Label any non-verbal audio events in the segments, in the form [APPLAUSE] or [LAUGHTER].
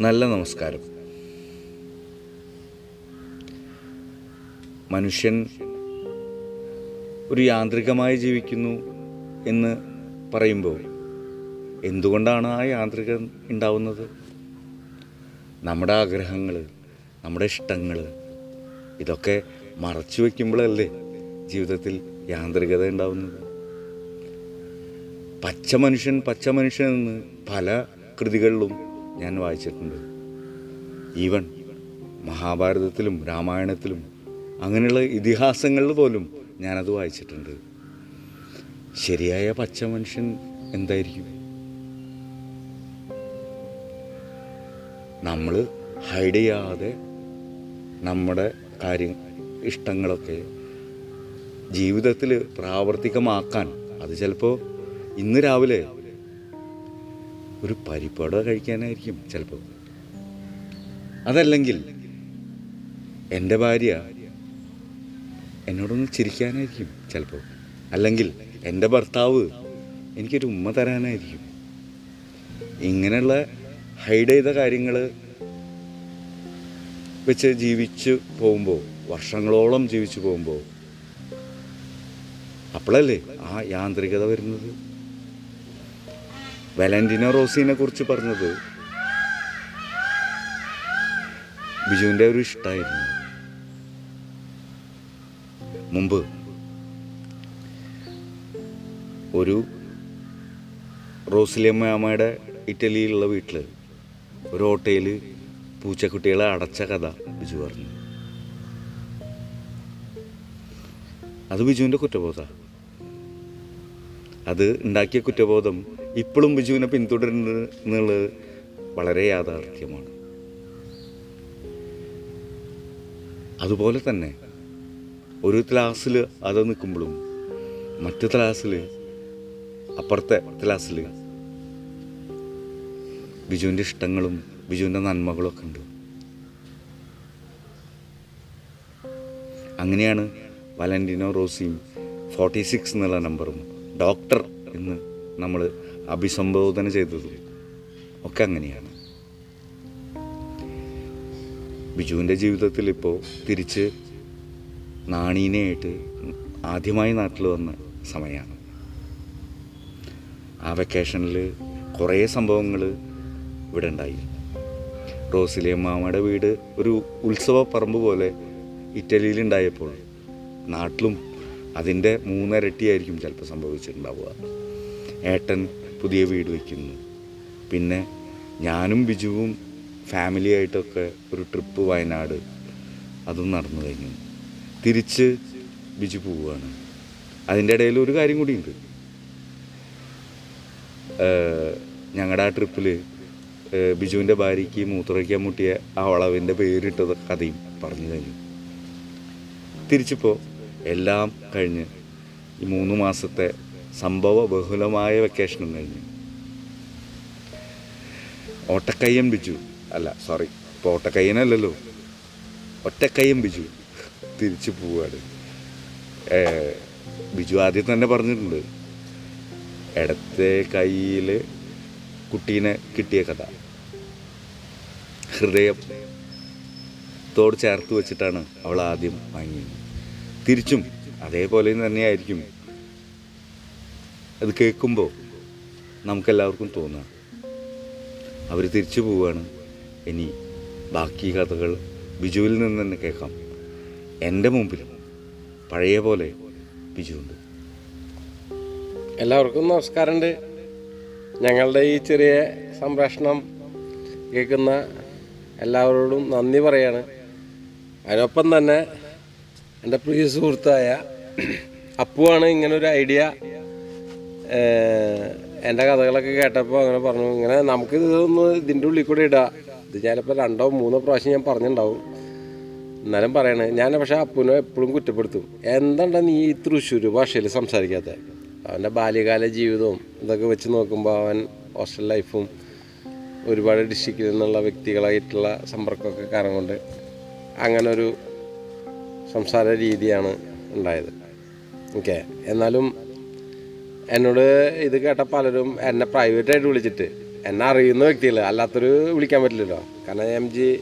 നല്ല നമസ്കാരം. മനുഷ്യൻ ഒരു യാന്ത്രികമായി ജീവിക്കുന്നു എന്ന് പറയുമ്പോൾ എന്തുകൊണ്ടാണ് ആ യാന്ത്രികം ഉണ്ടാവുന്നത്? നമ്മുടെ ആഗ്രഹങ്ങൾ നമ്മുടെ ഇഷ്ടങ്ങൾ ഇതൊക്കെ മറച്ചു വയ്ക്കുമ്പോഴല്ലേ ജീവിതത്തിൽ യാന്ത്രികത ഉണ്ടാവുന്നത്? പച്ച മനുഷ്യൻ പച്ച മനുഷ്യൻ എന്ന് പല കൃതികളിലും ഞാൻ വായിച്ചിട്ടുണ്ട്. ഈവൻ മഹാഭാരതത്തിലും രാമായണത്തിലും അങ്ങനെയുള്ള ഇതിഹാസങ്ങളിൽ പോലും ഞാനത് വായിച്ചിട്ടുണ്ട്. ശരിയായ പച്ച മനുഷ്യൻ എന്തായിരിക്കും? നമ്മൾ ഹൈഡ് ചെയ്യാതെ നമ്മുടെ കാര്യം ഇഷ്ടങ്ങളൊക്കെ ജീവിതത്തിൽ പ്രാവർത്തികമാക്കാൻ അത് ചിലപ്പോൾ ഇന്ന് രാവിലെ ഒരു പരിപ്പട കഴിക്കാനായിരിക്കും ചിലപ്പോൾ. അതല്ലെങ്കിൽ എന്റെ ഭാര്യ എന്നോടൊന്ന് ചിരിക്കാനായിരിക്കും ചിലപ്പോൾ. അല്ലെങ്കിൽ എന്റെ ഭർത്താവ് എനിക്കൊരു ഉമ്മ തരാനായിരിക്കും. ഇങ്ങനെയുള്ള ഹൈഡ് ചെയ്ത കാര്യങ്ങൾ വെച്ച് ജീവിച്ച് പോകുമ്പോൾ വർഷങ്ങളോളം ജീവിച്ചു പോകുമ്പോൾ അപ്പോഴല്ലേ ആ യാന്ത്രികത വരുന്നത്? വാലന്റീനോ റോസിനെ കുറിച്ച് പറഞ്ഞത് ബിജുവിന്റെ ഒരു ഇഷ്ടമായിരുന്നു മുമ്പ് ഒരു റോസിലിയമ്മ അമ്മയുടെ ഇറ്റലിയിലുള്ള വീട്ടിൽ ഒരു ഓട്ടയിൽ പൂച്ചക്കുട്ടികളെ അടച്ച കഥ ബിജു പറഞ്ഞു. അത് ബിജുവിന്റെ കുറ്റബോധ. അത് ഉണ്ടാക്കിയ കുറ്റബോധം ഇപ്പോഴും ബിജുവിനെ പിന്തുടരുന്നത് എന്നുള്ളത് വളരെ യാഥാർത്ഥ്യമാണ്. അതുപോലെ തന്നെ ഒരു ക്ലാസ്സിൽ അത് നിൽക്കുമ്പോഴും മറ്റു ക്ലാസ്സിൽ അപ്പുറത്തെ ക്ലാസ്സിൽ ബിജുവിന്റെ ഇഷ്ടങ്ങളും ബിജുവിന്റെ നന്മകളൊക്കെ ഉണ്ട്. അങ്ങനെയാണ് വാലന്റീനോ റോസിയും ഫോർട്ടി സിക്സ് എന്നുള്ള നമ്പറും ഡോക്ടർ എന്ന് നമ്മൾ അഭിസംബോധന ചെയ്തതും ഒക്കെ അങ്ങനെയാണ്. ബിജുവിന്റെ ജീവിതത്തിൽ ഇപ്പോൾ തിരിച്ച് നാണീനെയായിട്ട് ആദ്യമായി നാട്ടിൽ വന്ന സമയമാണ്. ആ വെക്കേഷനിൽ കുറേ സംഭവങ്ങൾ ഇവിടെ ഉണ്ടായി. റോസിലെ മാമയുടെ വീട് ഒരു ഉത്സവ പറമ്പ് പോലെ ഇറ്റലിയിലുണ്ടായപ്പോൾ നാട്ടിലും അതിന്റെ മൂന്നരട്ടിയായിരിക്കും ചിലപ്പോൾ സംഭവിച്ചിട്ടുണ്ടാവുക. ഏട്ടൻ പുതിയ വീട് വയ്ക്കുന്നു പിന്നെ ഞാനും ബിജുവും ഫാമിലി ആയിട്ടൊക്കെ ഒരു ട്രിപ്പ് വയനാട്. അതും നടന്നു കഴിഞ്ഞു. തിരിച്ച് ബിജു പോവുകയാണ്. അതിന്റെ ഇടയിൽ ഒരു കാര്യം കൂടിയുണ്ട്. ഞങ്ങളുടെ ആ ട്രിപ്പിൽ ബിജുവിന്റെ ഭാര്യയ്ക്ക് മൂത്രയ്ക്കാൻ മുട്ടിയ ആ വളവിന്റെ പേരിട്ടത് കഥയും പറഞ്ഞു കഴിഞ്ഞു. തിരിച്ചിപ്പോൾ എല്ലാം കഴിഞ്ഞ് ഈ മൂന്ന് മാസത്തെ സംഭവ ബഹുലമായ വെക്കേഷനും കഴിഞ്ഞു. ഓട്ടക്കയ്യൻ ബിജു അല്ല സോറി ഇപ്പോൾ ഓട്ടക്കയ്യനല്ലല്ലോ. ഒറ്റക്കയ്യൻ ബിജു തിരിച്ചു പോവുകയാണ് ബിജു ആദ്യം തന്നെ പറഞ്ഞിട്ടുണ്ട് ഇടത്തെ കയ്യിൽ കുട്ടീനെ കിട്ടിയ കഥ. ഹൃദയം തോട് ചേർത്ത് വെച്ചിട്ടാണ് അവൾ ആദ്യം വാങ്ങിയത്. തിരിച്ചും അതേപോലെ തന്നെയായിരിക്കും അത് കേൾക്കുമ്പോൾ നമുക്കെല്ലാവർക്കും തോന്നുക. അവർ തിരിച്ചു പോവുകയാണ്. ഇനി ബാക്കി കഥകൾ ബിജുവിൽ നിന്ന് തന്നെ കേൾക്കാം. എന്റെ മുമ്പിലും പഴയ പോലെ ബിജുണ്ട് എല്ലാവർക്കും നമസ്കാരമുണ്ട്. ഞങ്ങളുടെ ഈ ചെറിയ സംപ്രേഷണം കേൾക്കുന്ന എല്ലാവരോടും നന്ദി പറയാണ്. അതിനൊപ്പം തന്നെ എന്റെ പ്രിയ സുഹൃത്തായ അപ്പുവാണ് ഇങ്ങനൊരു ഐഡിയ എന്റെ കഥകളൊക്കെ കേട്ടപ്പോൾ അങ്ങനെ പറഞ്ഞു ഇങ്ങനെ നമുക്ക് ഇതൊന്ന് ഇതിന്റെ ഉള്ളിൽ കൂടെ ഇടാം. ഇത് ചിലപ്പോൾ രണ്ടോ മൂന്നോ പ്രാവശ്യം ഞാൻ പറഞ്ഞിട്ടുണ്ടാവും. എന്നാലും പറയണേ ഞാൻ പക്ഷേ അപ്പുനെ എപ്പോഴും കുറ്റപ്പെടുത്തും. എന്താണ് നീ ഈ തൃശ്ശൂർ ഭാഷയിൽ സംസാരിക്കാത്ത? അവന്റെ ബാല്യകാല ജീവിതവും ഇതൊക്കെ വെച്ച് നോക്കുമ്പോൾ അവൻ ഹോസ്റ്റൽ ലൈഫും ഒരുപാട് ഡിസ്ട്രിക്റ്റിൽ നിന്നുള്ള വ്യക്തികളായിട്ടുള്ള സമ്പർക്കമൊക്കെ കാരണം കൊണ്ട് അങ്ങനെ ഒരു സംസാര രീതിയാണ് ഉണ്ടായത്. ഓക്കെ എന്നാലും എന്നോട് ഇത് കേട്ട പലരും എന്നെ പ്രൈവറ്റായിട്ട് വിളിച്ചിട്ട്. എന്നെ അറിയുന്ന വ്യക്തികൾ അല്ലാത്തൊരു വിളിക്കാൻ പറ്റില്ലല്ലോ. കാരണം എം ജി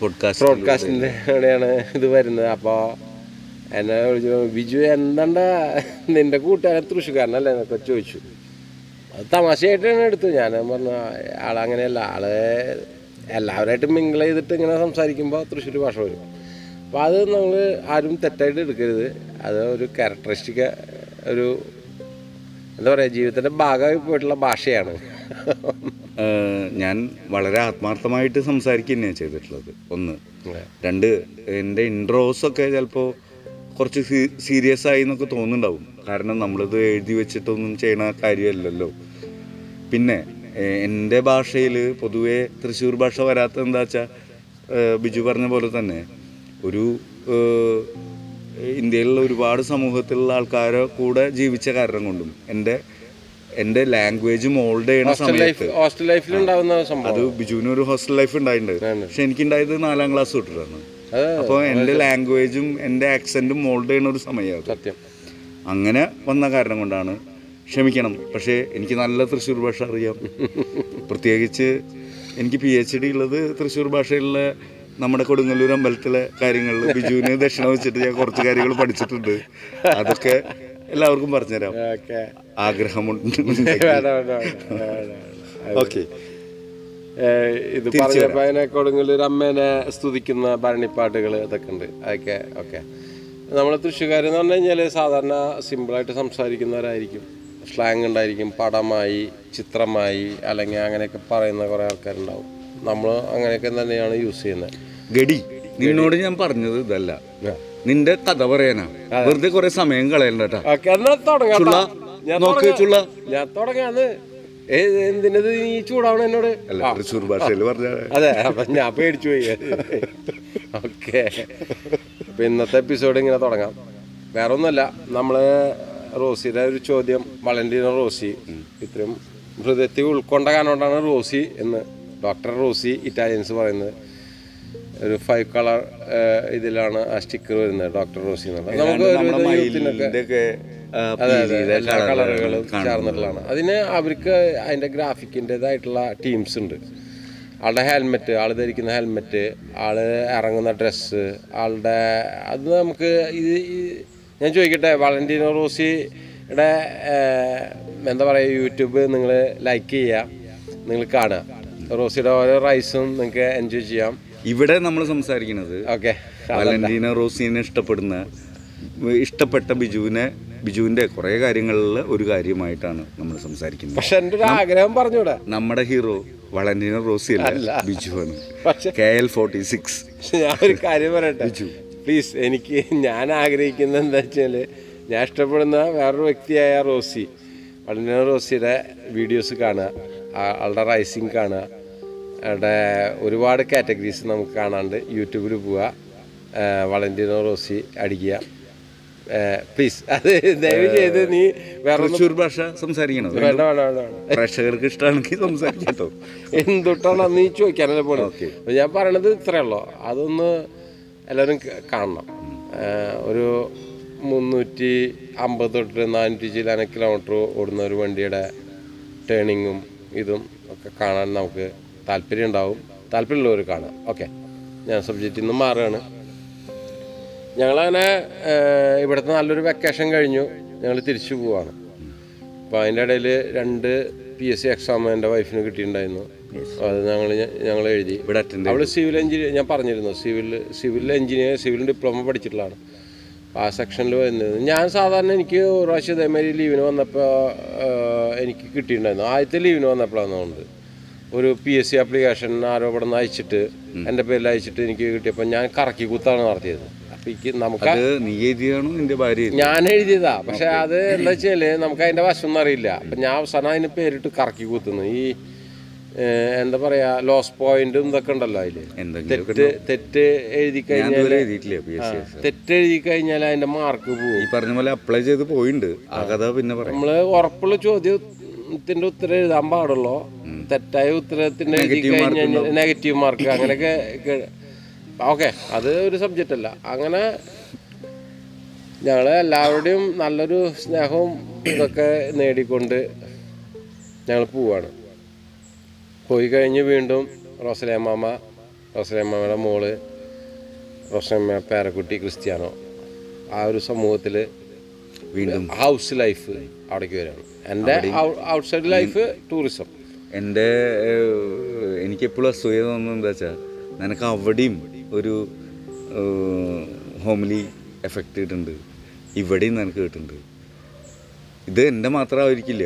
പോഡ്കാസ്റ്റ് പോഡ്കാസ്റ്റിന്റെ കൂടെയാണ് ഇത് വരുന്നത്. അപ്പോൾ എന്നെ വിളിച്ചു ബിജു എന്താണ്ടാ? നിന്റെ കൂട്ടുകാരൻ തൃശ്ശൂർക്കാരനല്ലേ? എന്നൊക്കെ ചോദിച്ചു. അത് തമാശയായിട്ടാണ് എടുത്തു ഞാൻ പറഞ്ഞു ആളങ്ങനെയല്ല ആൾ എല്ലാവരായിട്ടും മിങ്കിൾ ചെയ്തിട്ട് ഇങ്ങനെ സംസാരിക്കുമ്പോൾ തൃശ്ശൂർ ഭാഷ വരും. അപ്പോൾ അത് നമ്മൾ ആരും തെറ്റായിട്ട് എടുക്കരുത്. അത് ഒരു ക്യാരക്ടറിസ്റ്റിക് ഒരു എന്താ പറയുക ജീവിതത്തിന്റെ ഭാഗമായി പോയിട്ടുള്ള ഭാഷയാണ് ഞാൻ വളരെ ആത്മാർത്ഥമായിട്ട് സംസാരിക്കുക തന്നെയാണ് ചെയ്തിട്ടുള്ളത്. ഒന്ന് രണ്ട് എന്റെ ഇൻട്രോസ് ഒക്കെ ചിലപ്പോൾ കുറച്ച് സീരിയസ് ആയി എന്നൊക്കെ തോന്നുന്നുണ്ടാവും. കാരണം നമ്മളിത് എഴുതി വെച്ചിട്ടൊന്നും ചെയ്യണ കാര്യമല്ലല്ലോ. പിന്നെ എന്റെ ഭാഷയിൽ പൊതുവേ തൃശ്ശൂർ ഭാഷ വരാത്ത എന്താ വെച്ചാൽ ബിജു പറഞ്ഞ പോലെ തന്നെ ഒരു ഇന്ത്യയിലുള്ള ഒരുപാട് സമൂഹത്തിലുള്ള ആൾക്കാരെ കൂടെ ജീവിച്ച കാരണം കൊണ്ടും എന്റെ എന്റെ ലാംഗ്വേജ് മോൾഡ് ചെയ്യണ സമയത്ത് ഹോസ്റ്റൽ ലൈഫിൽ ഉണ്ടാവുന്ന അത് സംഭവം ബിജുവിന് ഒരു ഹോസ്റ്റൽ ലൈഫ് ഉണ്ടായിട്ടുണ്ട്. പക്ഷെ എനിക്കുണ്ടായത് നാലാം ക്ലാസ് തൊട്ടിട്ടാണ്. അപ്പോൾ എന്റെ ലാംഗ്വേജും എന്റെ ആക്സെന്റും മോൾഡ് ചെയ്യണ ഒരു സമയമാണ് സത്യം. അങ്ങനെ വന്ന കാരണം കൊണ്ടാണ് ക്ഷമിക്കണം. പക്ഷേ എനിക്ക് നല്ല തൃശ്ശൂർ ഭാഷ അറിയാം. [LAUGHS] പ്രത്യേകിച്ച് എനിക്ക് പി എച്ച് ഡി ഉള്ളത് തൃശ്ശൂർ ഭാഷയിലുള്ള നമ്മുടെ കൊടുങ്ങല്ലൂർ അമ്പലത്തിലെ കാര്യങ്ങളിൽ ബിജുവിന് ദക്ഷിണ വെച്ചിട്ട് ഞാൻ കുറച്ച് കാര്യങ്ങൾ പഠിച്ചിട്ടുണ്ട്. അതൊക്കെ എല്ലാവർക്കും പറഞ്ഞുതരാം. ആഗ്രഹമുണ്ട്. [LAUGHS] ഓക്കെ ഇത് പറഞ്ഞപ്പോ അതിനെ കൊടുങ്ങല്ലൂർ അമ്മേനെ സ്തുതിക്കുന്ന ഭരണിപ്പാട്ടുകൾ ഇതൊക്കെ ഉണ്ട്. അതൊക്കെ ഓക്കെ. നമ്മൾ തൃശ്ശൂർക്കാർ എന്ന് പറഞ്ഞു കഴിഞ്ഞാൽ സാധാരണ സിമ്പിളായിട്ട് സംസാരിക്കുന്നവരായിരിക്കും. സ്ലാങ് ഉണ്ടായിരിക്കും. പടമായി ചിത്രമായി അല്ലെങ്കിൽ അങ്ങനെയൊക്കെ പറയുന്ന കുറേ ആൾക്കാരുണ്ടാവും. നമ്മൾ അങ്ങനെയൊക്കെ തന്നെയാണ് യൂസ് ചെയ്യുന്നത് ഗഡി. നിന്നോട് ഞാൻ പറഞ്ഞത് ഇതല്ല. നിന്റെ കഥ പറയാനാ. വെറുതെ കുറെ സമയം കളയണ്ട. ഞാൻ തുടങ്ങാന്ന് എന്തിനത് നീ ചൂടാവണം എന്നോട്? തൃശ്ശൂർ ഭാഷയിൽ പറഞ്ഞ. അതെ അപ്പൊ ഞാൻ പേടിച്ചു പോയി. ഓക്കെ. അപ്പൊ ഇന്നത്തെ എപ്പിസോഡ് ഇങ്ങനെ തുടങ്ങാം. വേറെ ഒന്നുമല്ല നമ്മൾ റോസിയുടെ ഒരു ചോദ്യം വളന്റീന റോസി. ഇത്രയും ഹൃദയത്തിൽ ഉൾക്കൊണ്ട കാരണം കൊണ്ടാണ് റോസി എന്ന് ഡോക്ടർ റോസി ഇറ്റാലിയൻസ് പറയുന്നത്. ഒരു ഫൈവ് കളർ ഇതിലാണ് ആ സ്റ്റിക്കർ വരുന്നത് ഡോക്ടർ റോസി എന്നുള്ളത് നമുക്ക് അതെ അതെ എല്ലാ കളറുകളും ചേർന്നിട്ടുള്ളതാണ്. അതിന് അവർക്ക് അതിന്റെ ഗ്രാഫിക്കിന്റെതായിട്ടുള്ള ടീംസ് ഉണ്ട്. ആളുടെ ഹെൽമെറ്റ് ആൾ ധരിക്കുന്ന ഹെൽമെറ്റ് ആൾ ഇറങ്ങുന്ന ഡ്രസ്സ് ആളുടെ അത് നമുക്ക് ഇത് ഞാൻ ചോദിക്കട്ടെ വളന്റീനോ റോസിയുടെ എന്താ പറയുക യൂട്യൂബ് നിങ്ങൾ ലൈക്ക് ചെയ്യുക നിങ്ങൾ കാണുക. റോസിയുടെ ഓരോ റൈസും നിങ്ങൾക്ക് എൻജോയ് ചെയ്യാം. ഇവിടെ നമ്മൾ സംസാരിക്കുന്നത് ഓക്കെ. വാലന്റീന റോസിനെ ഇഷ്ടപ്പെടുന്ന ഇഷ്ടപ്പെട്ട ബിജുവിനെ ബിജുവിന്റെ കുറെ കാര്യങ്ങളിൽ ഒരു കാര്യമായിട്ടാണ് നമ്മൾ സംസാരിക്കുന്നത്. പക്ഷെ എന്റെ ഒരു ആഗ്രഹം പറഞ്ഞൂടെ? നമ്മുടെ ഹീറോ വളന്റീന റോസി അല്ല. ആണ് പക്ഷെ കെ എൽ ഫോർട്ടി സിക്സ്. ഞാൻ ഒരു കാര്യം പറയട്ടെ? ബിജു. പ്ലീസ് എനിക്ക് ഞാൻ ആഗ്രഹിക്കുന്നത് എന്താ വെച്ചാൽ ഞാൻ ഇഷ്ടപ്പെടുന്ന വേറൊരു വ്യക്തിയായ റോസി. വളണ്ടിന റോസിയുടെ വീഡിയോസ് കാണുക ആളുടെ റൈസിങ് കാണുക. അവിടെ ഒരുപാട് കാറ്റഗറീസ് നമുക്ക് കാണാണ്ട് യൂട്യൂബിൽ പോവുക വളണ്ടിനോ റോസി അടിക്കുക. പ്ലീസ് [LAUGHS] അത് ദയവ് ചെയ്ത് നീ വേറെ തൃശ്ശൂർ ഭാഷ സംസാരിക്കണോ? വേണ്ട വേണ്ട പ്രേക്ഷകർക്ക് ഇഷ്ടമാണെങ്കിൽ സംസാരിക്കട്ടോ [LAUGHS] എന്തൊട്ടാണ് നീ ചോദിക്കാനല്ലേ പോണത്? ഓക്കേ. ഞാൻ പറയണത് ഇത്രയേ ഉള്ളൂ. അതൊന്ന് എല്ലാവരും കാണണം. ഒരു മുന്നൂറ്റി അമ്പത് തൊട്ട് നാനൂറ്റി ചില്ലാന കിലോമീറ്റർ ഓടുന്ന ഒരു വണ്ടിയുടെ ടേണിങ്ങും ഇതും ഒക്കെ കാണാൻ നമുക്ക് താല്പര്യം ഉണ്ടാവും താല്പര്യമുള്ളവർ കാണാം ഓക്കെ ഞാൻ സബ്ജക്റ്റിൽ നിന്നും മാറുകയാണ്. ഞങ്ങളങ്ങനെ ഇവിടുത്തെ നല്ലൊരു വെക്കേഷൻ കഴിഞ്ഞു. ഞങ്ങൾ തിരിച്ചു പോവാണ്. അപ്പോൾ അതിന്റെ ഇടയിൽ രണ്ട് പി എസ് സി എക്സാം എന്റെ വൈഫിന് കിട്ടിയിട്ടുണ്ടായിരുന്നു. അത് ഞങ്ങൾ ഞങ്ങൾ എഴുതി. അവൾ സിവിൽ എഞ്ചിനീയർ ഞാൻ പറഞ്ഞിരുന്നു civil civil engineer civil diploma പഠിച്ചിട്ടുള്ളതാണ്. ആ സെക്ഷനിൽ വരുന്നത്. ഞാൻ സാധാരണ എനിക്ക് ഒരു പ്രാവശ്യം ഇതേമാതിരി ലീവിന് വന്നപ്പോൾ എനിക്ക് കിട്ടിയിട്ടുണ്ടായിരുന്നു. ആദ്യത്തെ ലീവിന് വന്നപ്പോഴാണ് തോന്നുന്നത്. ഒരു പി എസ് സി ആപ്ലിക്കേഷൻ ആരോ ഇവിടെ നിന്ന് അയച്ചിട്ട് എന്റെ പേരിൽ അയച്ചിട്ട് എനിക്ക് കിട്ടിയപ്പോൾ ഞാൻ കറക്കി കുത്താണ് നടത്തിയത്. നമുക്ക്? ഞാൻ എഴുതിയതാ. പക്ഷെ അത് എന്താ വെച്ചാൽ നമുക്ക് അതിന്റെ വശം അറിയില്ല. അപ്പൊ ഞാൻ അവസാനം അതിന് പേരിട്ട് കറക്കി കുത്തുന്നു. ഈ എന്താ പറയാ ലോസ് പോയിന്റും ഇതൊക്കെ ഉണ്ടല്ലോ അതിൽ. തെറ്റ് തെറ്റ് എഴുതി കഴിഞ്ഞാൽ തെറ്റ് എഴുതി കഴിഞ്ഞാൽ അതിന്റെ മാർക്ക് പോകും ഈ പറഞ്ഞ പോലെ അപ്ലൈ ചെയ്ത് പോയിണ്ട്. പിന്നെ നമ്മൾ ഉറപ്പുള്ള ചോദ്യത്തിന്റെ ഉത്തരം എഴുതാൻ പാടുള്ളൂ. തെറ്റായ ഉത്തരത്തിന്റെ എഴുതി കഴിഞ്ഞാൽ നെഗറ്റീവ് മാർക്ക് അങ്ങനെയൊക്കെ ഓക്കെ അത് ഒരു സബ്ജക്റ്റ് അല്ല. അങ്ങനെ ഞങ്ങൾ എല്ലാവരുടെയും നല്ലൊരു സ്നേഹവും ഇതൊക്കെ നേടിക്കൊണ്ട് ഞങ്ങൾ പോവാണ്. പോയി കഴിഞ്ഞ് വീണ്ടും റോസലേമാമ റോസലേമാമയുടെ മോൾ റോസലേമ്മ പേരക്കുട്ടി ക്രിസ്ത്യാനോ. ആ ഒരു സമൂഹത്തിൽ വീണ്ടും ഹൗസ് ലൈഫ് അവിടേക്ക് വരികയാണ് എന്റെ ഔട്ട്സൈഡ് ലൈഫ് ടൂറിസം എന്റെ എനിക്കെപ്പോഴും അസൂയ തോന്നുന്നത് എന്താ വെച്ചാൽ നിനക്ക് അവിടെയും ഒരു ഹോംലി എഫക്റ്റ് കിട്ടുന്നുണ്ട് ഇവിടെയും നിനക്ക് കിട്ടുന്നുണ്ട്. ഇത് എന്റെ മാത്രമായിരിക്കില്ല.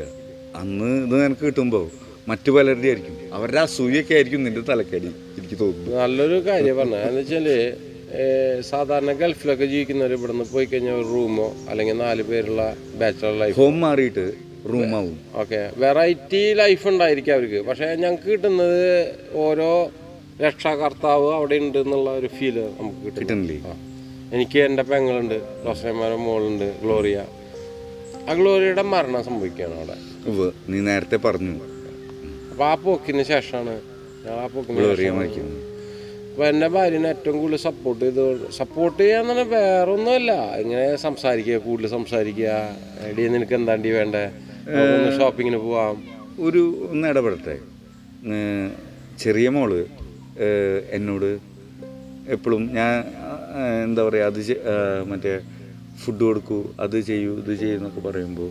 അന്ന് ഇത് നിനക്ക് കിട്ടുമ്പോൾ മറ്റു പലരുടെ ആയിരിക്കും. അവരുടെ അസൂയൊക്കെ ആയിരിക്കും നിന്റെ തലക്കടി എനിക്ക് തോന്നുന്നു. നല്ലൊരു കാര്യം പറഞ്ഞത്. എന്ന് വെച്ചാൽ സാധാരണ ഗൾഫിലൊക്കെ ജീവിക്കുന്നവർ ഇവിടെ നിന്ന് പോയി കഴിഞ്ഞാൽ ഒരു റൂമോ അല്ലെങ്കിൽ നാല് പേരുള്ള ബാച്ചലർ ലൈഫ് ഹോം മാറിയിട്ട് റൂമാവും ഓക്കെ വെറൈറ്റി ലൈഫ് ഉണ്ടായിരിക്കും അവർക്ക്. പക്ഷേ ഞങ്ങൾക്ക് കിട്ടുന്നത് ഓരോ രക്ഷാകർത്താവ് അവിടെ ഉണ്ട് എന്നുള്ള ഒരു ഫീൽ നമുക്ക് കിട്ടും. കിട്ടുന്നില്ലേ. എനിക്ക് എന്റെ പെങ്ങളുണ്ട് റോസനമാരുടെ മോളുണ്ട് ഗ്ലോറിയ. ആ ഗ്ലോറിയയുടെ മരണം സംഭവിക്കുകയാണ് അവിടെ. നീ നേരത്തെ പറഞ്ഞു. അപ്പോൾ ആ പോക്കിന് ശേഷമാണ് ഞാൻ ആ പോക്കിന് ഗ്ലോറിയ ശേഷമാണ് മരിക്കുന്നു അപ്പോൾ എന്റെ ഭാര്യനെ ഏറ്റവും കൂടുതൽ സപ്പോർട്ട് ചെയ്ത് സപ്പോർട്ട് ചെയ്യാന്ന് പറഞ്ഞാൽ വേറെ ഒന്നുമല്ല ഇങ്ങനെ സംസാരിക്കുക കൂടുതൽ സംസാരിക്കുക. എടി നിനക്ക് എന്താണ്ടി വേണ്ടേ? ഷോപ്പിങ്ങിന് പോവാം. ഒരു ഒന്ന് ഇടപെടട്ടെ. ചെറിയ മോൾ എന്നോട് എപ്പോഴും ഞാൻ എന്താ പറയുക അത് മറ്റേ ഫുഡ് കൊടുക്കൂ അത് ചെയ്യൂ ഇത് ചെയ്യൂ എന്നൊക്കെ പറയുമ്പോൾ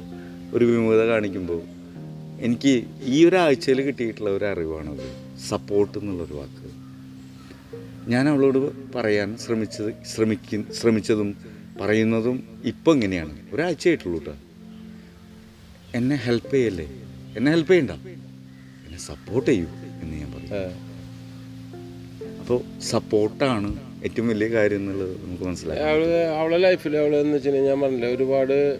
ഒരു വിമുഖത കാണിക്കുമ്പോൾ എനിക്ക് ഈ ഒരാഴ്ചയിൽ കിട്ടിയിട്ടുള്ള ഒരു അറിവാണത് സപ്പോർട്ട് എന്നുള്ളൊരു വാക്ക്. ഞാൻ അവളോട് പറയാൻ ശ്രമിച്ചത് ശ്രമിക്ക ശ്രമിച്ചതും പറയുന്നതും ഇപ്പം ഇങ്ങനെയാണ്. ഒരാഴ്ചയായിട്ടുള്ളൂ കേട്ടോ എന്നെ ഹെൽപ്പ് ചെയ്യല്ലേ? എന്നെ ഹെൽപ്പ് ചെയ്യണ്ട? എന്നെ സപ്പോർട്ട് ചെയ്യൂ എന്ന് ഞാൻ പറയും. അപ്പോൾ സപ്പോർട്ടാണ് ഏറ്റവും വലിയ കാര്യം എന്നുള്ളത് നമുക്ക് മനസ്സിലായി അവൾ ലൈഫിൽ അവളെന്ന് എന്ന് ഞാൻ പറഞ്ഞില്ല ഒരുപാട്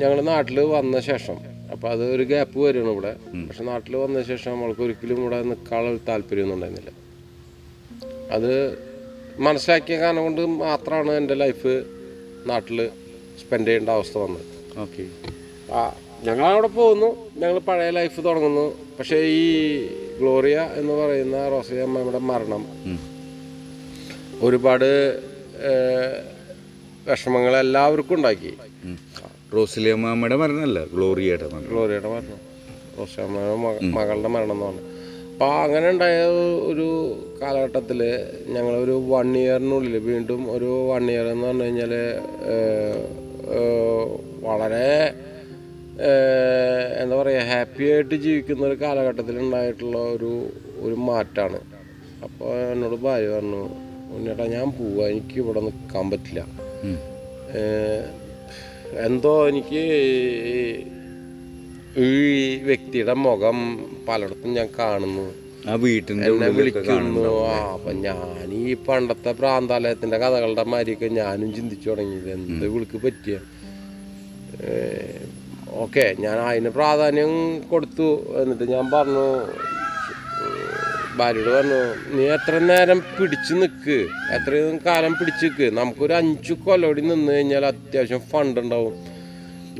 ഞങ്ങൾ നാട്ടിൽ വന്ന ശേഷം അപ്പോൾ അത് ഒരു ഗ്യാപ്പ് വരുകയാണ് ഇവിടെ. പക്ഷെ നാട്ടിൽ വന്ന ശേഷം അവൾക്ക് ഒരിക്കലും ഇവിടെ നിൽക്കാനുള്ള താല്പര്യമൊന്നും ഉണ്ടായിരുന്നില്ല. അത് മനസ്സിലാക്കിയ കാരണം കൊണ്ട് മാത്രമാണ് എന്റെ ലൈഫ് നാട്ടിൽ സ്പെൻഡ് ചെയ്യേണ്ട അവസ്ഥ വന്നത്. ഓക്കെ ആ ഞങ്ങൾ അവിടെ പോകുന്നു ഞങ്ങൾ പഴയ ലൈഫ് തുടങ്ങുന്നു. പക്ഷേ ഈ ഗ്ലോറിയ എന്ന് പറയുന്ന റോസയ അമ്മയുടെ മരണം ഒരുപാട് വിഷമങ്ങൾ എല്ലാവർക്കും ഉണ്ടാക്കി. റോസിലി അമ്മയുടെ മരണമല്ല ഗ്ലോറിയയുടെ മരണം. ഗ്ലോറിയയുടെ മരണം. റോസി മകളുടെ മരണം എന്ന് പറഞ്ഞു അപ്പോൾ അങ്ങനെ ഉണ്ടായ ഒരു കാലഘട്ടത്തിൽ ഞങ്ങളൊരു വൺ ഇയറിനുള്ളിൽ വീണ്ടും ഒരു വൺ ഇയർ എന്ന് പറഞ്ഞു കഴിഞ്ഞാൽ വളരെ എന്താ പറയുക ഹാപ്പി ആയിട്ട് ജീവിക്കുന്ന ഒരു കാലഘട്ടത്തിൽ ഉണ്ടായിട്ടുള്ള ഒരു ഒരു മാറ്റമാണ് അപ്പോൾ എന്നോട് ഭാര്യ പറഞ്ഞു ഉണ്ണിയേട്ടാ ഞാൻ പോവാ എനിക്ക് ഇവിടെ നിൽക്കാൻ പറ്റില്ല എന്തോ എനിക്ക് ഈ വ്യക്തിയുടെ മുഖം പലയിടത്തും ഞാൻ കാണുന്നു. ആ വീട്ടിൽ എന്നെ വിളിക്കുന്നു. ആ അപ്പൊ ഞാൻ ഈ പണ്ടത്തെ പ്രാന്താലയത്തിന്റെ കഥകളുടെ മാതിരിയൊക്കെ ഞാനും ചിന്തിച്ചു തുടങ്ങിയത്. എന്ത് വിളിക്ക് പറ്റിയ? ഓക്കെ ഞാൻ അതിന് പ്രാധാന്യം കൊടുത്തു. എന്നിട്ട് ഞാൻ പറഞ്ഞു ഭാര്യയോട് പറഞ്ഞു നീ എത്ര നേരം പിടിച്ചു നിൽക്ക് എത്രയും കാലം പിടിച്ചു നിൽക്ക് നമുക്കൊരു അഞ്ചു കൊല്ലോടി നിന്ന് കഴിഞ്ഞാൽ അത്യാവശ്യം ഫണ്ട് ഉണ്ടാവും.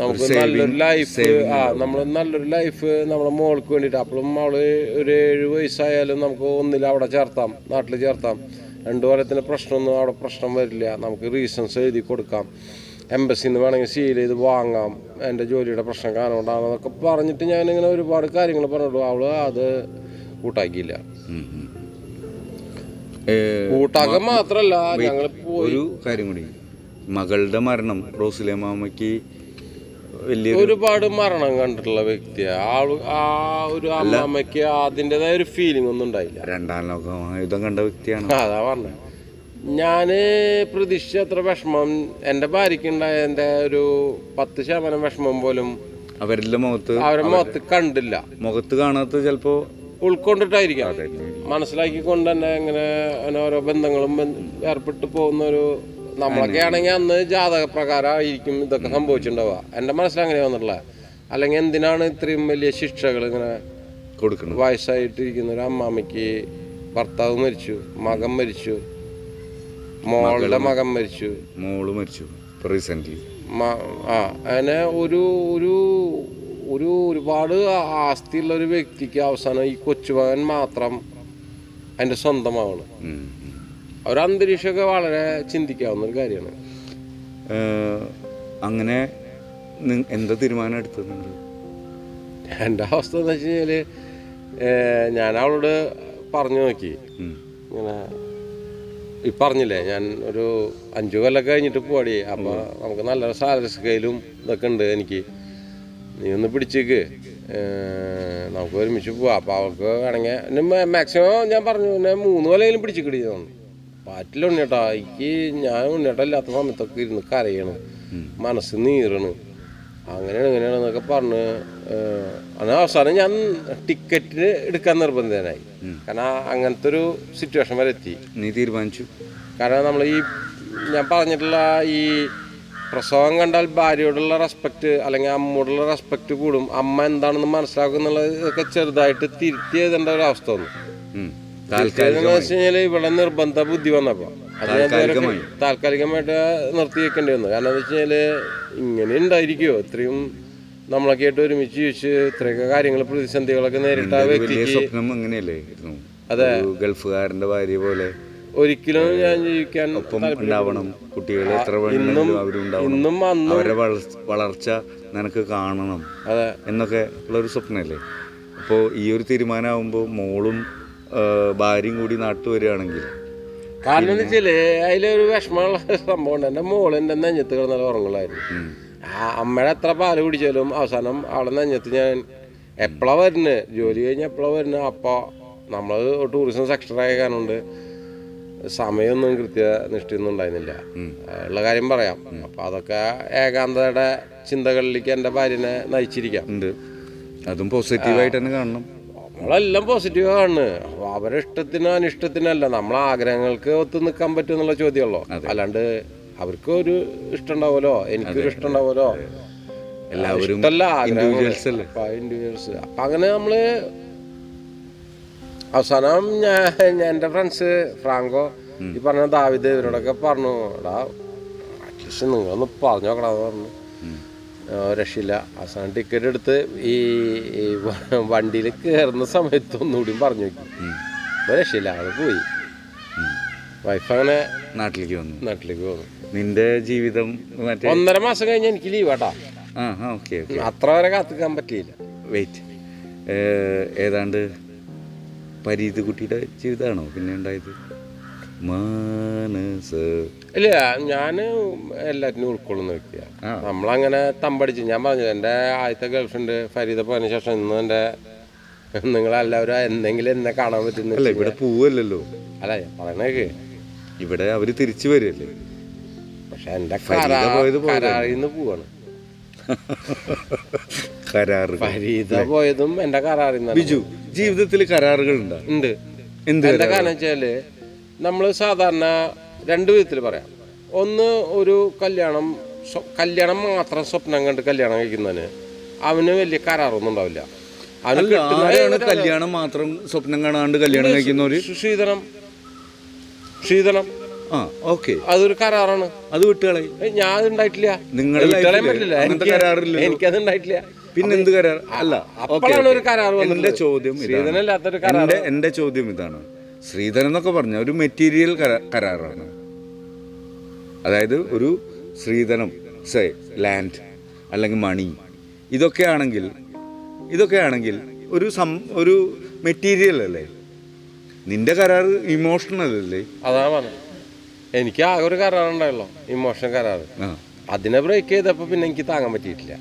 നമുക്ക് നല്ലൊരു ലൈഫ് ആ നമ്മൾ നല്ലൊരു ലൈഫ് നമ്മുടെ മോൾക്ക് വേണ്ടിയിട്ട്. അപ്പോഴും അവൾ ഒരു ഏഴ് വയസ്സായാലും നമുക്ക് ഒന്നിൽ അവിടെ ചേർത്താം നാട്ടിൽ ചേർത്താം. രണ്ടു കൊല്ലത്തിന് പ്രശ്നമൊന്നും അവിടെ പ്രശ്നം വരില്ല. നമുക്ക് റീസൺസ് എഴുതി കൊടുക്കാം. എംബസിയിൽ നിന്ന് വേണമെങ്കിൽ സീൽ ചെയ്ത് വാങ്ങാം. എന്റെ ജോലിയുടെ പ്രശ്നം കാരണം കൊണ്ടാണെന്നൊക്കെ പറഞ്ഞിട്ട് ഞാനിങ്ങനെ ഒരുപാട് കാര്യങ്ങൾ പറഞ്ഞിട്ടു. അവൾ അത് കൂട്ടാക്കിയില്ല. കൂട്ടാക്കാൻ മാത്രല്ല ഞങ്ങൾ ഒരു കാര്യം കൂടി. മകളുടെ മരണം റോസിലെ മാമയ്ക്ക് വലിയ ഒരുപാട് മരണം കണ്ടിട്ടുള്ള വ്യക്തിയാണ് ആൾ ആ ഒരു അമ്മയ്ക്ക് അതിന്റെതായ ഒരു ഫീലിംഗ് ഒന്നും ഉണ്ടായില്ല. രണ്ടാം ലോകയുദ്ധം കണ്ട വ്യക്തിയാണ്. [LAUGHS] അതാ പറഞ്ഞത് ഞാൻ പ്രതീക്ഷിച്ച അത്ര വിഷമം. എന്റെ ഭാര്യയ്ക്ക് ഉണ്ടായതിന്റെ ഒരു പത്ത് ശതമാനം വിഷമം പോലും അവരുടെ മുഖത്ത് അവരുടെ മുഖത്ത് കണ്ടില്ല. മുഖത്ത് കാണാത്ത ചിലപ്പോ ഉൾക്കൊണ്ടിട്ടായിരിക്കാം. മനസ്സിലാക്കിക്കൊണ്ട് തന്നെ ഇങ്ങനെ അങ്ങനെ ഓരോ ബന്ധങ്ങളും ബന്ധ- ഏർപ്പെട്ട് പോകുന്ന ഒരു നമ്മളൊക്കെ ആണെങ്കിൽ അന്ന് ജാതക പ്രകാരമായിരിക്കും ഇതൊക്കെ സംഭവിച്ചിട്ടുണ്ടാവുക. എന്റെ മനസ്സിൽ അങ്ങനെ വന്നിട്ടുള്ള അല്ലെങ്കിൽ എന്തിനാണ് ഇത്രയും വലിയ ശിക്ഷകൾ ഇങ്ങനെ കൊടുക്കുന്നത്? വയസ്സായിട്ടിരിക്കുന്ന ഒരു അമ്മാമ്മയ്ക്ക് ഭർത്താവ് മരിച്ചു മകൻ മരിച്ചു മോളുടെ മകൻ മരിച്ചു. മോൾ മരിച്ചു. റീസെന്റ് ആ അങ്ങനെ ഒരു ഒരു ഒരു ഒരുപാട് ആസ്തിയുള്ള ഒരു വ്യക്തിക്ക് അവസാനം ഈ കൊച്ചുമകൻ മാത്രം അതിന്റെ സ്വന്തമാവണം. ഒരു അന്തരീക്ഷമൊക്കെ വളരെ ചിന്തിക്കാവുന്ന ഒരു കാര്യമാണ്. അങ്ങനെ എന്താ തീരുമാനം നിങ്ങൾ എന്റെ അവസ്ഥ എന്ന് വെച്ച് കഴിഞ്ഞാൽ ഞാൻ അവളോട് പറഞ്ഞു നോക്കി. ഇങ്ങനെ ഈ പറഞ്ഞില്ലേ ഞാൻ ഒരു അഞ്ചു കൊല്ലം കഴിഞ്ഞിട്ട് പോടി അപ്പോൾ നമുക്ക് നല്ലൊരു സാലറി സ്കെയിലും ഇതൊക്കെ ഉണ്ട് എനിക്ക്. നീ ഒന്ന് പിടിച്ചേക്ക്. നമുക്ക് ഒരുമിച്ച് പോവാം. അപ്പോൾ അവൾക്ക് വേണമെങ്കിൽ മാക്സിമം ഞാൻ പറഞ്ഞു പിന്നെ മൂന്ന് കൊല്ലെങ്കിലും പിടിച്ചിക്കിടി തോന്നുന്നു പാറ്റില്ല ഉണ്ണിയേട്ടാ എനിക്ക് ഞാൻ ഉണ്ണിയേട്ടല്ലാത്ത സമയത്തൊക്കെ ഇരുന്ന് കരയണം. മനസ്സ് നീറണ്. അങ്ങനെയാണ് ഇങ്ങനെയാണ് എന്നൊക്കെ പറഞ്ഞ് അങ്ങനെ അവസാനം ഞാൻ ടിക്കറ്റ് എടുക്കാൻ നിർബന്ധിതനായി. കാരണം അങ്ങനത്തെ ഒരു സിറ്റുവേഷൻ വരെ എത്തി. നീ തീരുമാനിച്ചു? കാരണം നമ്മൾ ഈ ഞാൻ പറഞ്ഞിട്ടുള്ള ഈ പ്രസവം കണ്ടാൽ ഭാര്യയോടുള്ള റെസ്പെക്റ്റ് അല്ലെങ്കിൽ അമ്മയോടുള്ള റെസ്പെക്റ്റ് കൂടും. അമ്മ എന്താണെന്ന് മനസ്സിലാക്കുന്നുള്ളതൊക്കെ ചെറുതായിട്ട് തിരുത്തി എഴുതേണ്ട ഒരു അവസ്ഥ വന്നു. കഴിഞ്ഞാൽ എന്ന് വെച്ച് കഴിഞ്ഞാൽ ഇവിടെ നിർബന്ധ ബുദ്ധി വന്നപ്പോൾ താൽക്കാലികമായിട്ട് നിർത്തി വെക്കേണ്ടി വന്നു. കാരണം എന്താ വെച്ച് കഴിഞ്ഞാൽ ഇങ്ങനെ ഉണ്ടായിരിക്കുമോ ഇത്രയും നമ്മളൊക്കെ ആയിട്ട് ഒരുമിച്ച് ചോദിച്ച് ഇത്രയൊക്കെ കാര്യങ്ങൾ പ്രതിസന്ധികളൊക്കെ നേരിട്ട വ്യക്തി വ്യക്തിക്ക് സ്വപ്നം അങ്ങനെയല്ലേ അതെ. ഗൾഫുകാരന്റെ ഭാര്യ പോലെ ഒരിക്കലും ഞാൻ ജീവിക്കാൻ ഒപ്പം ഉണ്ടാവണം. കുട്ടികൾ എത്ര ഇന്നും അന്നും അവരുടെ വളർച്ച നിനക്ക് കാണണം അതെ. എന്നൊക്കെ ഉള്ളൊരു സ്വപ്നമല്ലേ അപ്പോൾ ഈ ഒരു തീരുമാനമാകുമ്പോൾ മോളും ഭാര്യയും കൂടി നാട്ടു വരികയാണെങ്കിൽ കാരണം എന്ന് വെച്ചാൽ അതിലൊരു വിഷമമുള്ള സംഭവം ഉണ്ട്. എന്റെ മോൾ എന്റെ നെഞ്ഞത്ത് കിടന്നാൽ ഉറങ്ങുള്ളായിരുന്നു ആ അമ്മയുടെ എത്ര പാൽ കുടിച്ചാലും അവസാനം അവളെ നെഞ്ഞത്ത് ഞാൻ എപ്പോഴാണ് വരുന്നത് ജോലി കഴിഞ്ഞ് എപ്പോഴാണ് വരുന്നത് അപ്പോൾ നമ്മൾ ടൂറിസം സെക്ടറായ കാരണം സമയമൊന്നും കൃത്യ നിഷ്ഠയൊന്നും ഉണ്ടായിരുന്നില്ല. ഉള്ള കാര്യം പറയാം. അപ്പൊ അതൊക്കെ ഏകാന്തയുടെ ചിന്തകളിലേക്ക് എന്റെ ഭാര്യനെ നയിച്ചിരിക്കാം. അതും പോസിറ്റീവായിട്ട് തന്നെ കാണണം. നമ്മളെല്ലാം പോസിറ്റീവ് ആണ് അവരുടെ അവരെ ഇഷ്ടത്തിനോ അനിഷ്ടത്തിനല്ല നമ്മളെ ആഗ്രഹങ്ങൾക്ക് ഒത്തു നിൽക്കാൻ പറ്റും എന്നുള്ള ചോദ്യമുള്ളൂ. അല്ലാണ്ട് അവർക്ക് ഒരു ഇഷ്ടം ഉണ്ടാവുമല്ലോ? എനിക്കൊരു ഇഷ്ടം ഉണ്ടാവുമല്ലോ? എല്ലാവരും ഇഷ്ടമല്ല? ഇൻഡിവിജ്വൽസ് അപ്പൊ അങ്ങനെ നമ്മൾ അവസാനം ഞാൻ എന്റെ ഫ്രണ്ട്സ് ഫ്രാങ്കോ ഈ പറഞ്ഞ ദാവിദ് ഇവരോടൊക്കെ പറഞ്ഞു എടാ അറ്റ്ലീസ്റ്റ് നിങ്ങളൊന്ന് പറഞ്ഞു നോക്കടാന്ന് പറഞ്ഞു. രക്ഷയില്ല. അവസാനം ടിക്കറ്റ് എടുത്ത് ഈ വണ്ടിയിൽ കയറുന്ന സമയത്ത് ഒന്നുകൂടി പറഞ്ഞു നോക്കി. ഇപ്പൊ രക്ഷയില്ല ആൾ പോയി. വൈഫ് അങ്ങനെ നാട്ടിലേക്ക് വന്നു. നാട്ടിലേക്ക് പോകുന്നു നിന്റെ ജീവിതം ഒന്നര മാസം കഴിഞ്ഞ് എനിക്ക് ലീവ് കേട്ടാ അത്ര വരെ കാത്തിക്കാൻ പറ്റിയില്ല. വെയിറ്റ് ഏതാണ്ട് പരീത് കുട്ടിയുടെ ജീവിതമാണോ പിന്നെ ഉണ്ടായത്? മനസ്. ഇല്ല ഞാൻ എല്ലാറ്റിനും ഉൾക്കൊള്ളുന്ന വ്യക്തിയാണ്. നമ്മളങ്ങനെ തമ്പടിച്ച്. ഞാൻ പറഞ്ഞു എന്റെ ആദ്യത്തെ ഗേൾഫ്രണ്ട് ഫരീദ പോയതിനു ശേഷം ഇന്ന് എന്റെ നിങ്ങളെല്ലാവരും എന്തെങ്കിലും എന്നെ കാണാൻ പറ്റുന്നില്ല ഇവിടെ പോവല്ലോ അല്ല പറയണേക്ക് ഇവിടെ അവർ തിരിച്ചു വരില്ലേ? പക്ഷെ എന്റെ കരാറിന്ന് പോവാണ്. കരാറ്. ഫരീദ പോയതും എന്റെ കരാറിന്ന് ബിജു. ജീവിതത്തിൽ കരാറുകൾ ഉണ്ട്. ഉണ്ട്. എന്ത് കാരണം വെച്ചാൽ നമ്മൾ സാധാരണ രണ്ട് വിധത്തിൽ പറയാം. ഒന്ന് ഒരു കല്യാണം കല്യാണം മാത്രം സ്വപ്നം കണ്ട് കല്യാണം കഴിക്കുന്നതിന് അവന് വലിയ കരാറൊന്നും ഉണ്ടാവില്ല. അവന് കല്യാണം മാത്രം സ്വപ്നം കാണാണ്ട് കല്യാണം കഴിക്കുന്നവര്? ആ ഓക്കെ. അതൊരു കരാറാണ്. അത് വിട്ടുകളെ ഞാൻ അത് ഉണ്ടായിട്ടില്ല. വിട്ടുകളയാൻ പറ്റില്ല. എനിക്കത് ഉണ്ടായിട്ടില്ല. പിന്നെ എന്ത് കരാർ അല്ല അപ്പോഴാണ് ഒരു കരാർ എന്റെ. ചോദ്യം. ശ്രീധനല്ലാത്തൊരു കരാർ എന്റെ എന്റെ ചോദ്യം ഇതാണ്. ശ്രീധരൻ എന്നൊക്കെ പറഞ്ഞ ഒരു മെറ്റീരിയൽ കരാറാണ്. അതായത് ഒരു ശ്രീധനം സേ ലാൻഡ് അല്ലെങ്കിൽ മണി. ഇതൊക്കെ ആണെങ്കിൽ ഇതൊക്കെ ആണെങ്കിൽ ഒരു സം ഒരു മെറ്റീരിയൽ അല്ലേ? നിന്റെ കരാർ ഇമോഷണൽ അല്ലേ? അതാണ് പറഞ്ഞത്. എനിക്ക് ആകെ ഒരു കരാറുണ്ടായല്ലോ ഇമോഷൻ കരാറ്. അതിനെ ബ്രേക്ക് ചെയ്തപ്പോൾ പിന്നെ എനിക്ക് താങ്ങാൻ പറ്റിയിട്ടില്ല.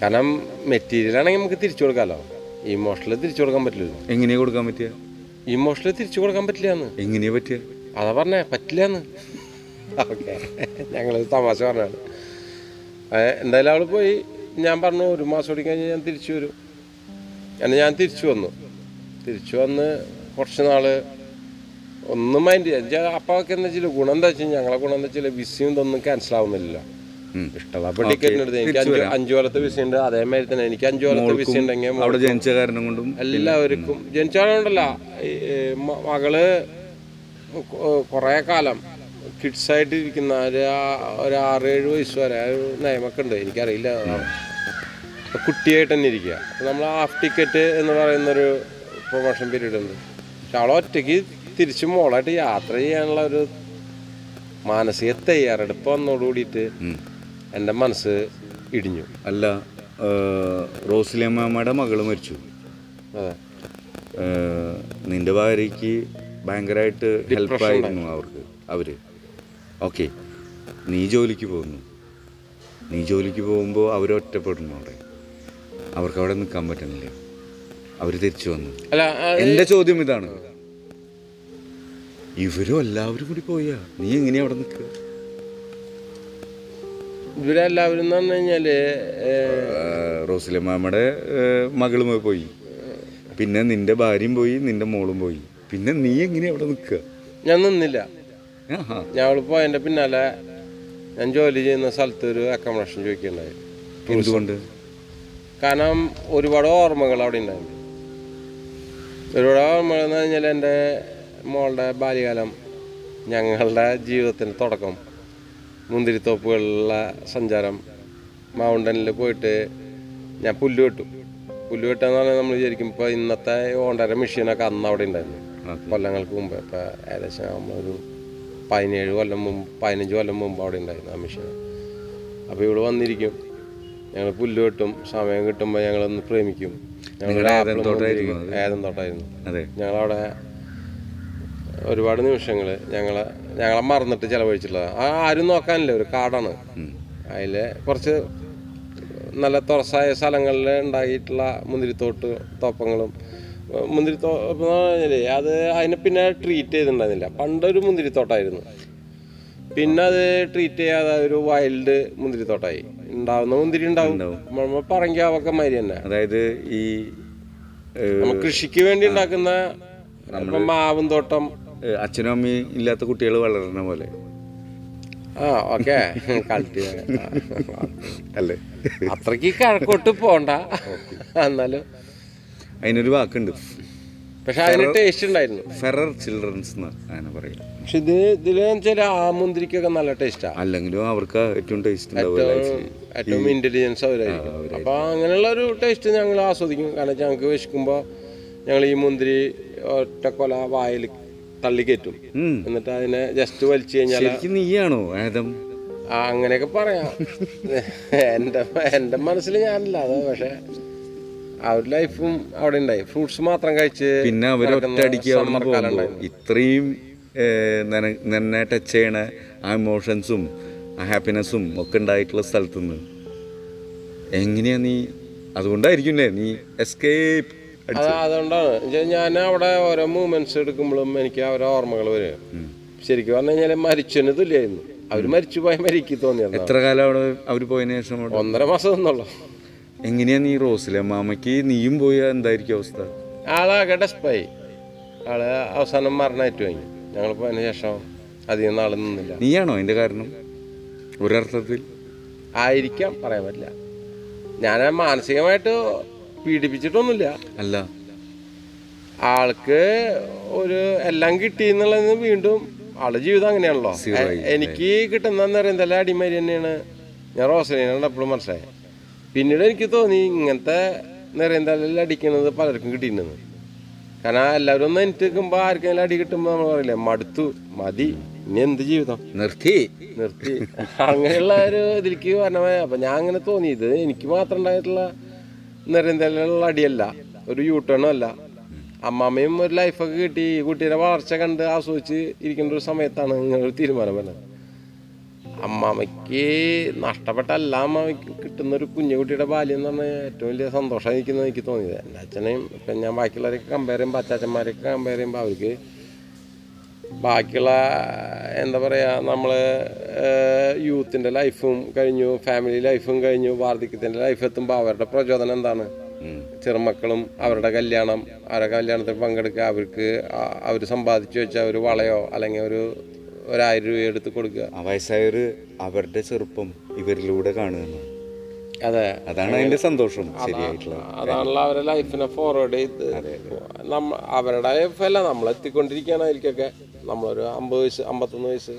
കാരണം മെറ്റീരിയൽ ആണെങ്കിൽ നമുക്ക് തിരിച്ചു കൊടുക്കാമല്ലോ ഇമോഷണൽ തിരിച്ചു കൊടുക്കാൻ പറ്റില്ലല്ലോ എങ്ങനെയാ കൊടുക്കാൻ പറ്റിയ? ഇമോഷണൽ തിരിച്ചു കൊടുക്കാൻ പറ്റില്ല എന്ന് എങ്ങനെയാ പറ്റിയ? അതാ പറഞ്ഞേ പറ്റില്ല എന്ന് ഓക്കെ. ഞങ്ങൾ തമാശ പറഞ്ഞാണ് എന്തായാലും അവൾ പോയി. ഞാൻ പറഞ്ഞു ഒരു മാസം കൂടി കഴിഞ്ഞ് ഞാൻ തിരിച്ചു വരും. അങ്ങനെ ഞാൻ തിരിച്ചു വന്നു. തിരിച്ചു വന്ന് കുറച്ച് നാൾ ഒന്നും മൈൻഡ് ചെയ്യാം. അപ്പൊ എന്താ വെച്ചാൽ ഗുണം എന്താ വെച്ചാൽ ഞങ്ങളെ ഗുണം എന്താ വെച്ചാൽ വിസയും ഇതൊന്നും ക്യാൻസൽ ആവുന്നില്ല ഉം. ഇഷ്ടമുള്ള ടിക്കറ്റിന് എടുത്ത് എനിക്ക് അഞ്ച് അഞ്ചു കൊല്ലത്തെ വിസ അതേമാതിരി തന്നെ എനിക്ക് അഞ്ചു കൊല്ലത്തെ വിസ ഉണ്ടെങ്കിൽ അവിടെ ജനിച്ച കാരണം കൊണ്ടും എല്ലാവർക്കും. ജനിച്ചാലുണ്ടല്ല മകൾ കുറേ കാലം കിഡ്സായിട്ട് ഇരിക്കുന്ന ഒരു ആറ് ഏഴ് വയസ്സ് വരെ നിയമൊക്കെ ഉണ്ട്. എനിക്കറിയില്ല. കുട്ടിയായിട്ട് തന്നെ ഇരിക്കുക. നമ്മൾ ഹാഫ് ടിക്കറ്റ് എന്ന് പറയുന്നൊരു പ്രൊമോഷൻ പീരീഡ് ഉണ്ട്. പക്ഷെ അവളെ ഒറ്റയ്ക്ക് തിരിച്ച് മോളായിട്ട് യാത്ര ചെയ്യാനുള്ള ഒരു മാനസിക തയ്യാറെടുപ്പ് വന്നോട് കൂടിയിട്ട് ഉം. എന്റെ മനസ്സ് ഇടിഞ്ഞു. അല്ല റോസിലിയമ്മയുടെ മകൾ മരിച്ചു. നിന്റെ ഭാര്യയ്ക്ക് ഭയങ്കരമായിട്ട് ഹെൽപ്പായിരുന്നു അവർക്ക് അവർ. ഓക്കെ നീ ജോലിക്ക് പോകുന്നു. നീ ജോലിക്ക് പോകുമ്പോൾ അവർ ഒറ്റപ്പെടുന്നു അവിടെ. അവർക്ക് അവിടെ നിൽക്കാൻ പറ്റുന്നില്ല. അവർ തിരിച്ചു വന്നു. അല്ല എന്റെ എന്റെ ചോദ്യം ഇതാണ്. ഇവരും എല്ലാവരും കൂടി പോയാ? നീ എങ്ങനെയാ അവിടെ നിൽക്കുക? ഇവരെല്ലാവരും എന്ന് പറഞ്ഞു കഴിഞ്ഞാൽ ഏഹ്, റോസിലമ്മയുടെ മകളും പോയി. പിന്നെ നിന്റെ ഭാര്യയും പോയി നിന്റെ മോളും പോയി. പിന്നെ നീ എങ്ങനെ അവിടെ നിൽക്കുക? ഞാൻ നിന്നില്ല. ഞാൻ അവൾ പോയതിന്റെ പിന്നാലെ ഞാൻ ജോലി ചെയ്യുന്ന സ്ഥലത്ത് ഒരു അക്കോമഡേഷൻ ചോദിക്കുകയുണ്ടായി എന്തുകൊണ്ട്? കാരണം ഒരുപാട് ഓർമ്മകൾ അവിടെ ഉണ്ടായിരുന്നു ഒരുപാട് ഓർമ്മകൾ എന്ന് പറഞ്ഞാൽ എന്റെ മോളുടെ ബാല്യകാലം ഞങ്ങളുടെ ജീവിതത്തിന്റെ തുടക്കം. മുന്തിരിത്തോപ്പുകളിലുള്ള സഞ്ചാരം മൗണ്ടനിൽ പോയിട്ട് ഞാൻ പുല്ല് വെട്ടു. പുല്ല് വെട്ടാന്ന് പറഞ്ഞാൽ നമ്മൾ വിചാരിക്കും ഇപ്പോൾ ഇന്നത്തെ ഓണ്ടര മെഷീനൊക്കെ അന്ന് അവിടെ ഉണ്ടായിരുന്നു. കൊല്ലങ്ങൾക്ക് മുമ്പ്. ഇപ്പോൾ ഏകദേശം നമ്മളൊരു പതിനേഴ് കൊല്ലം മുമ്പ് പതിനഞ്ച് കൊല്ലം മുമ്പ് അവിടെ ഉണ്ടായിരുന്നു ആ മെഷീൻ അപ്പോൾ ഇവിടെ വന്നിരിക്കും. ഞങ്ങൾ പുല്ല് വെട്ടും. സമയം കിട്ടുമ്പോൾ ഞങ്ങളൊന്ന് പ്രേമിക്കും. ഞങ്ങൾ ഏതം അതെ. ഞങ്ങളവിടെ ഒരുപാട് നിമിഷങ്ങൾ ഞങ്ങളെ ഞങ്ങളെ മറന്നിട്ട് ചിലവഴിച്ചിട്ടുള്ളത്. ആ ആരും നോക്കാനില്ല ഒരു കാടാണ്. അതിൽ കുറച്ച് നല്ല തുറസായ സ്ഥലങ്ങളിൽ ഉണ്ടായിട്ടുള്ള മുന്തിരിത്തോട്ട് തോപ്പങ്ങളും മുന്തിരിത്തോപ്പ് മുന്തിരിത്തോട്ടം എന്ന് പറഞ്ഞാൽ അത് അതിനെ പിന്നെ ട്രീറ്റ് ചെയ്തിട്ടുണ്ടായിരുന്നില്ല. പണ്ടൊരു മുന്തിരിത്തോട്ടായിരുന്നു. പിന്നെ അത് ട്രീറ്റ് ചെയ്യാതെ ഒരു വൈൽഡ് മുന്തിരിത്തോട്ടായി. ഉണ്ടാവുന്ന മുന്തിരി ഉണ്ടാവും. നമ്മൾ പറങ്കാവൊക്കെ മാതിരി തന്നെ. അതായത് ഈ കൃഷിക്ക് വേണ്ടി ഉണ്ടാക്കുന്ന നമ്മുടെ മാവും തോട്ടം അച്ഛനും അമ്മയും ഇല്ലാത്ത കുട്ടികൾ വളരുന്ന പോലെ. ആ ഓക്കെ. അല്ലേ? അത്രയ്ക്ക് കഴക്കോട്ട് പോണ്ട. എന്നാലും. അതിനൊരു വാക്കുണ്ട്. പക്ഷെ അതിന് ടേസ്റ്റ് ഉണ്ടായിരുന്നു. ഫെറർ ചിൽഡ്രൻസ് എന്ന് അങ്ങനെ പറയും. പക്ഷെ ഇത് ഇതിലെന്ന് വെച്ചാൽ നല്ല അല്ലെങ്കിലും അവർക്ക് ഏറ്റവും ടേസ്റ്റ് ഏറ്റവും ഇന്റലിജൻസ് അവരായിരിക്കും. അപ്പൊ അങ്ങനെയുള്ള ഒരു ടേസ്റ്റ് ഞങ്ങൾ ആസ്വദിക്കും. കാരണം ഞങ്ങൾക്ക് വിശക്കുമ്പോൾ ഞങ്ങൾ ഈ മുന്തിരി ഒറ്റക്കൊല കൊല വായിൽ തള്ളിക്കയറ്റും. എന്നിട്ട് അതിനെ ജസ്റ്റ് വലിച്ചു കഴിഞ്ഞാൽ നീയാണോ ആ അങ്ങനെയൊക്കെ പറയാം. എന്റെ എന്റെ മനസ്സിൽ ഞാനില്ല അത് പക്ഷെ ആ ഒരു ലൈഫും അവിടെ ഉണ്ടായി. ഫ്രൂട്ട്സ് മാത്രം കഴിച്ച് പിന്നെ അവർ നടക്കുന്ന ഒറ്റയടിക്ക് അവിടെ summer കാലം പോകുമ്പോൾ ഉണ്ടായിരുന്നു. ഇത്രയും നന്നെ ടച്ച് ചെയ്യണ ആ ഇമോഷൻസും ആ ഹാപ്പിനെസ്സും ഒക്കെ ഉണ്ടായിട്ടുള്ള സ്ഥലത്തുനിന്ന് എങ്ങനെയാ നീ അതുകൊണ്ടായിരിക്കും നീ എസ്കേപ്പ് അതുകൊണ്ടാണ്. ഞാൻ അവിടെ ഓരോ മൂവ്മെന്റ്സ് എടുക്കുമ്പോഴും എനിക്ക് ഓരോ ഓർമ്മകൾ വരും. ശരിക്കും പറഞ്ഞു കഴിഞ്ഞാൽ മരിച്ചതിന് തുല്യായിരുന്നു അവർ മരിച്ചു പോയ മരിക്ക് തോന്നിയത് എത്ര കാലം അവിടെ അവർ പോയതിനു ശേഷം ഒന്നര മാസം നിന്നുള്ളൂ എങ്ങനെയാ നീ റോസിലെ മാമയ്ക്ക് നീയും പോയ എന്തായിരിക്കും അവസ്ഥ? ആളാകെ ഡെസ്പായി ആൾ അവസാനം മരണമായിട്ട് വാങ്ങി ഞങ്ങൾ പോയതിന് ശേഷം അധികം നാൾ നിന്നില്ല. നീയാണോ അതിന്റെ കാരണം? ഒരർത്ഥത്തിൽ? ആയിരിക്കാം പറയാൻ പറ്റില്ല. ഞാൻ മാനസികമായിട്ട് പീഡിപ്പിച്ചിട്ടൊന്നുമില്ല. അല്ല. ആൾക്ക് ഒരു എല്ലാം കിട്ടി എന്നുള്ളത് വീണ്ടും ആളുടെ ജീവിതം അങ്ങനെയാണല്ലോ. എനിക്ക് കിട്ടുന്ന നിറന്തല അടിമാരി തന്നെയാണ്. ഞാൻ റോസലിനാണ് എപ്പോഴും മനസ്സിലായത് പിന്നീട് എനിക്ക് തോന്നി ഇങ്ങനത്തെ നിറന്തലിൽ അടിക്കുന്നത് പലർക്കും കിട്ടിയിരുന്നത് കാരണം എല്ലാവരും ഒന്ന് എനിക്ക് നിൽക്കുമ്പോൾ ആർക്കെങ്കിലും അടി കിട്ടുമ്പോൾ നമ്മൾ പറയില്ലേ മടുത്തു. മതി. ഇനി എന്ത് ജീവിതം? നിർത്തി. നിർത്തി. അങ്ങനെയുള്ള ഒരു ഇതിലേക്ക് വരണമേ. അപ്പൊ ഞാൻ അങ്ങനെ തോന്നി ഇത് എനിക്ക് മാത്രം ഉണ്ടായിട്ടുള്ള നിരന്തരമുള്ള അടിയല്ല. ഒരു യൂട്ടേണും അല്ല. അമ്മാമ്മയും ഒരു ലൈഫൊക്കെ കിട്ടി. ഈ കുട്ടീനെ വളർച്ച കണ്ട് ആസ്വദിച്ച് ഇരിക്കേണ്ട ഒരു സമയത്താണ് ഇങ്ങനെ തീരുമാനം വരുന്നത് അമ്മാമ്മയ്ക്ക് നഷ്ടപ്പെട്ട എല്ലാ അമ്മാമ്മയ്ക്ക് കിട്ടുന്ന ഒരു കുഞ്ഞു കുട്ടിയുടെ ബാല്യം എന്ന് പറഞ്ഞാൽ ഏറ്റവും വലിയ സന്തോഷം എനിക്ക് തോന്നിയത്. എന്റെ അച്ഛനെയും ഇപ്പം ഞാൻ ബാക്കിയുള്ളവരെയൊക്കെ കമ്പയർ ചെയ്യുമ്പോൾ അച്ചാച്ചന്മാരെയൊക്കെ കമ്പയർ ചെയ്യുമ്പോൾ അവർക്ക് ബാക്കിയുള്ള എന്താ പറയുക നമ്മൾ യൂത്തിന്റെ ലൈഫും കഴിഞ്ഞു ഫാമിലി ലൈഫും കഴിഞ്ഞു വാർദ്ധക്യത്തിന്റെ ലൈഫ് എത്തുമ്പോൾ അവരുടെ പ്രചോദനം എന്താണ്? ചെറുമക്കളും അവരുടെ കല്യാണം അവരുടെ കല്യാണത്തിൽ പങ്കെടുക്കുക അവർക്ക് അവർ സമ്പാദിച്ചു വെച്ച ഒരു വളയോ അല്ലെങ്കിൽ ഒരു ഒരായിരം രൂപ എടുത്ത് കൊടുക്കുക. ആ വയസ്സായവര് അവരുടെ ചെറുപ്പം ഇവരിലൂടെ കാണുന്നു. അതെ. അതാണ് അതിന്റെ സന്തോഷം ശരിയായിട്ടുള്ള അതാണല്ലോ അവരുടെ ലൈഫിനെ ഫോർവേഡ് ചെയ്ത് അവരുടെ ലൈഫല്ല നമ്മൾ എത്തിക്കൊണ്ടിരിക്കുകയാണ് അതിലേക്കൊക്കെ. നമ്മളൊരു അമ്പത് വയസ്സ് അമ്പത്തൊന്ന് വയസ്സ്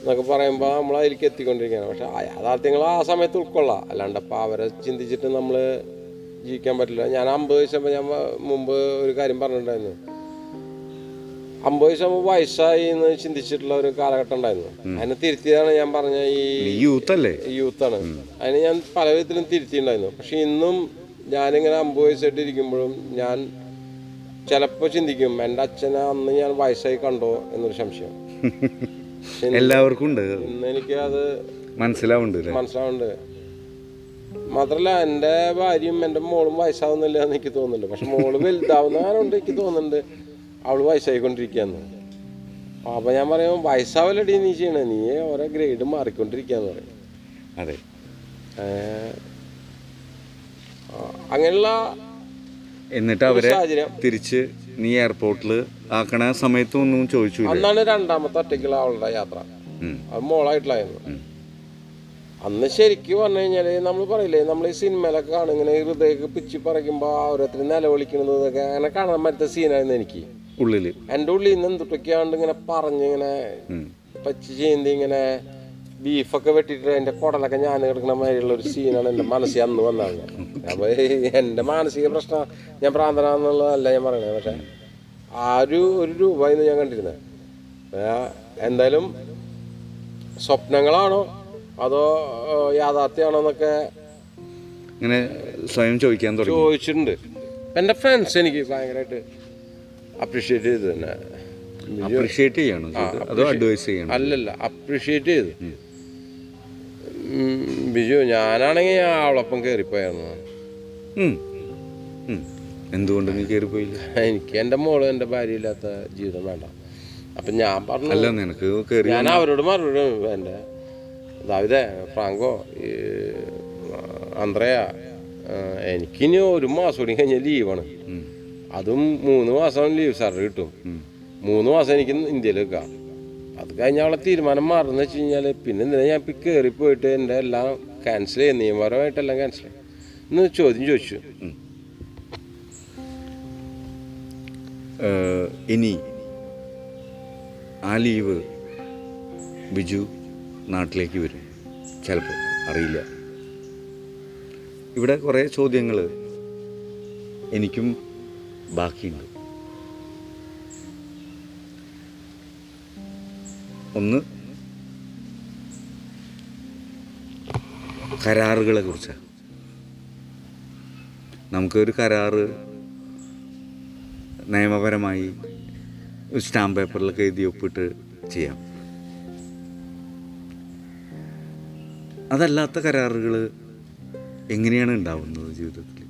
എന്നൊക്കെ പറയുമ്പോൾ നമ്മൾ അതിലേക്ക് എത്തിക്കൊണ്ടിരിക്കുകയാണ്. പക്ഷെ യാഥാർത്ഥ്യങ്ങൾ ആ സമയത്ത് ഉൾക്കൊള്ളാം. അല്ലാണ്ട് അപ്പോൾ അവരെ ചിന്തിച്ചിട്ട് നമ്മൾ ജീവിക്കാൻ പറ്റില്ല. ഞാൻ അമ്പത് വയസ്സാകുമ്പോൾ ഞാൻ മുമ്പ് ഒരു കാര്യം പറഞ്ഞിട്ടുണ്ടായിരുന്നു. അമ്പത് വയസ്സ് വയസ്സായി എന്ന് ചിന്തിച്ചിട്ടുള്ള ഒരു കാലഘട്ടം ഉണ്ടായിരുന്നു. അതിനെ തിരുത്തിയതാണ് ഞാൻ പറഞ്ഞ ഈ യൂത്ത് അല്ലേ യൂത്താണ്. അതിന് ഞാൻ പല വിധത്തിലും തിരുത്തിയിട്ടുണ്ടായിരുന്നു. പക്ഷെ ഇന്നും ഞാനിങ്ങനെ അമ്പത് വയസ്സായിട്ട് ഇരിക്കുമ്പോഴും ഞാൻ ചിലപ്പോൾ ചിന്തിക്കും എന്റെ അച്ഛനെ അന്ന് ഞാൻ വയസ്സായി കണ്ടോ? എന്നൊരു സംശയം. [LAUGHS] എല്ലാവർക്കും ഉണ്ട്. ഇന്ന് എനിക്ക് അത് മനസ്സിലാവുന്നുണ്ട് മനസ്സിലാവുന്നുണ്ട്. മാത്രല്ല എന്റെ ഭാര്യയും എന്റെ മോളും വയസ്സാവുന്നില്ല എന്ന് എനിക്ക് തോന്നുന്നുണ്ട്. പക്ഷെ മോൾ വലുതാവുന്നവരുണ്ട് എനിക്ക് തോന്നുന്നുണ്ട്. അവൾ വയസ്സായിക്കൊണ്ടിരിക്കുകയെന്ന് അപ്പൊ ഞാൻ പറയും വയസ്സാവല്ലടി നീ ചെയ്യണേ. നീ ഓരോ ഗ്രേഡ് മാറിക്കൊണ്ടിരിക്കുകയെന്ന് പറയും. അതെ. അങ്ങനെയുള്ള എന്നിട്ട് അവരെ തിരിച്ച് നീ എയർപോർട്ടിൽ ആക്കണ സമയത്തൊന്നും ചോദിച്ചു അന്നാണ് രണ്ടാമത്തെ ഒറ്റയ്ക്കുള്ള അവളുടെ യാത്ര. അത് മോളായിട്ടുള്ളായിരുന്നു അന്ന് ശരിക്കും പറഞ്ഞു കഴിഞ്ഞാൽ നമ്മൾ പറയില്ലേ നമ്മൾ ഈ സിനിമയിലൊക്കെ കാണും ഇങ്ങനെ ഹൃദയൊക്കെ പിച്ചി പറിക്കുമ്പോൾ ഓരോരുത്തർ നിലവിളിക്കുന്നത് ഇതൊക്കെ അങ്ങനെ കാണാൻ പറ്റുന്ന സീനായിരുന്നു എനിക്ക്. ഉള്ളിൽ. എന്റെ ഉള്ളിൽ നിന്ന് എന്തൊക്കെയാണ്ട് ഇങ്ങനെ പറഞ്ഞ് ഇങ്ങനെ. പച്ചി ചെയ്യുന്നത് ഇങ്ങനെ ബീഫൊക്കെ വെട്ടിയിട്ട് എന്റെ കുടലൊക്കെ ഞാൻ കിടക്കുന്ന മാതിരിയുള്ള ഒരു സീനാണ് എന്റെ മനസ്സിൽ അന്ന് വന്നത്. അപ്പോൾ എന്റെ മാനസിക പ്രശ്നം ഞാൻ പ്രാന്തനാന്നുള്ളതല്ല ഞാൻ പറയണത് പക്ഷേ ആ ഒരു ഒരു രൂപ ഇന്ന് ഞാൻ കണ്ടിരുന്നത്. എന്തായാലും സ്വപ്നങ്ങളാണോ അതോ യാഥാർത്ഥ്യമാണോ എന്നൊക്കെ ഇങ്ങനെ സ്വയം ചോദിക്കാൻ തുടങ്ങി. ചോദിച്ചിട്ടുണ്ട്. എന്റെ ഫ്രണ്ട്സ് എനിക്ക് ഭയങ്കരമായിട്ട് അപ്രീഷിയേറ്റ് ചെയ്തു തന്നെ. അപ്രീഷിയേറ്റ് ചെയ്യണം അതോ അഡ്വൈസ് ചെയ്യണം? അല്ലല്ല അപ്രീഷിയേറ്റ് ചെയ്തു ബിജു ഞാനാണെങ്കിൽ അവളൊപ്പം കയറിപ്പോയായിരുന്നു. എന്തുകൊണ്ട് നീ കയറിപ്പോയില്ല എനിക്ക് എന്റെ മോൾ എന്റെ ഭാര്യ ഇല്ലാത്ത ജീവിതം വേണ്ട. അപ്പം ഞാൻ പറഞ്ഞു അല്ല നിനക്ക് ഞാൻ അവരോട് മറുപടി എന്റെ ദാവിദേ ഫ്രാങ്കോ ഈ അന്ത്രയ എനിക്കിനി ഒരു മാസം കൂടി കഴിഞ്ഞാൽ ലീവാണ്. അതും മൂന്ന് മാസം ലീവ് സാറ് കിട്ടും. മൂന്ന് മാസം എനിക്ക് ഇന്ത്യയിൽ നിൽക്കാം. അത് കഴിഞ്ഞ അവളെ തീരുമാനം മാറുന്ന വെച്ച് കഴിഞ്ഞാൽ പിന്നെ എന്തിനാ ഞാൻ ഇപ്പം കയറി പോയിട്ട് എന്റെ എല്ലാം ക്യാൻസൽ ചെയ്യും നിയമപരമായിട്ടെല്ലാം ക്യാൻസൽ ചെയ്യും എന്ന് ചോദ്യം ചോദിച്ചു. ഇനി ആ ലീവ് ബിജു നാട്ടിലേക്ക് വരും. ചിലപ്പോൾ അറിയില്ല. ഇവിടെ കുറേ ചോദ്യങ്ങൾ എനിക്കും ബാക്കിയുണ്ട്. ഒന്ന് കരാറുകളെ കുറിച്ച്. നമുക്കൊരു കരാറ് നിയമപരമായി ഒരു സ്റ്റാമ്പ് പേപ്പറിലൊക്കെ എഴുതി ഒപ്പിട്ട് ചെയ്യാം. അതല്ലാത്ത കരാറുകൾ എങ്ങനെയാണ് ഉണ്ടാവുന്നത് ജീവിതത്തിൽ?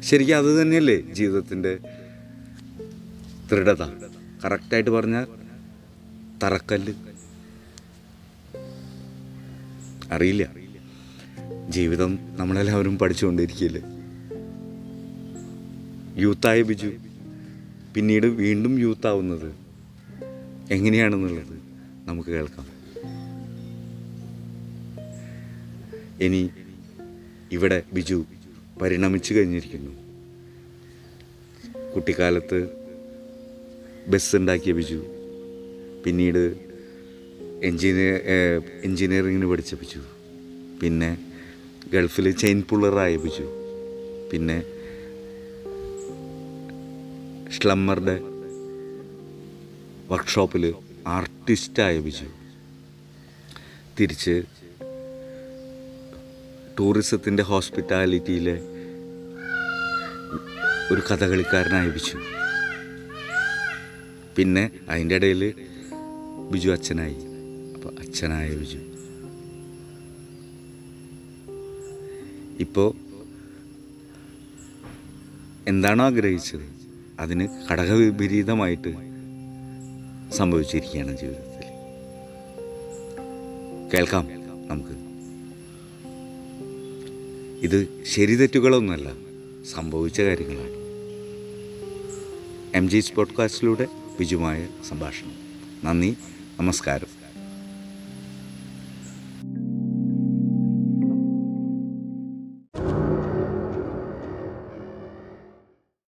ശരിക്കും അത് തന്നെയല്ലേ ജീവിതത്തിന്റെ ദൃഢത? കറക്റ്റായിട്ട് പറഞ്ഞാൽ തറക്കല്ല്. അറിയില്ല. ജീവിതം നമ്മളെല്ലാവരും പഠിച്ചുകൊണ്ടിരിക്കില്ല? യൂത്തായ ബിജു. പിന്നീട് വീണ്ടും യൂത്ത് ആവുന്നത്. എങ്ങനെയാണെന്നുള്ളത് നമുക്ക് കേൾക്കാം. ഇനി ഇവിടെ ബിജു പരിണമിച്ചു കഴിഞ്ഞിരിക്കുന്നു. കുട്ടിക്കാലത്ത് ബസ് ഉണ്ടാക്കിയ ബിജു. പിന്നീട് എൻജിനീയർ എൻജിനീയറിങ്ങിന് പഠിച്ചപ്പിച്ചു. പിന്നെ ഗൾഫിൽ ചെയിൻ പുള്ളറായിപ്പിച്ചു പിന്നെ ഷ്ലമ്മറുടെ വർക്ക്ഷോപ്പിൽ ആർട്ടിസ്റ്റായ ബിജു തിരിച്ച് ടൂറിസത്തിന്റെ ഹോസ്പിറ്റാലിറ്റിയിലെ ഒരു കഥകളിക്കാരനായിപ്പിച്ചു പിന്നെ അതിന്റെ ഇടയിൽ ബിജു അച്ഛനായി. അപ്പോൾ അച്ഛനായ ബിജു. ഇപ്പോൾ എന്താണോ ആഗ്രഹിച്ചത്? അതിന് ഘടകവിപരീതമായിട്ട് സംഭവിച്ചിരിക്കുകയാണ് ജീവിതത്തിൽ. കേൾക്കാം നമുക്ക്. ഇത് ശരി തെറ്റുകളൊന്നുമല്ല സംഭവിച്ച കാര്യങ്ങളാണ്. എം ജി സ്പോഡ്കാസ്റ്റിലൂടെ ബിജുമായ സംഭാഷണം. നന്ദി. നമസ്കാരം.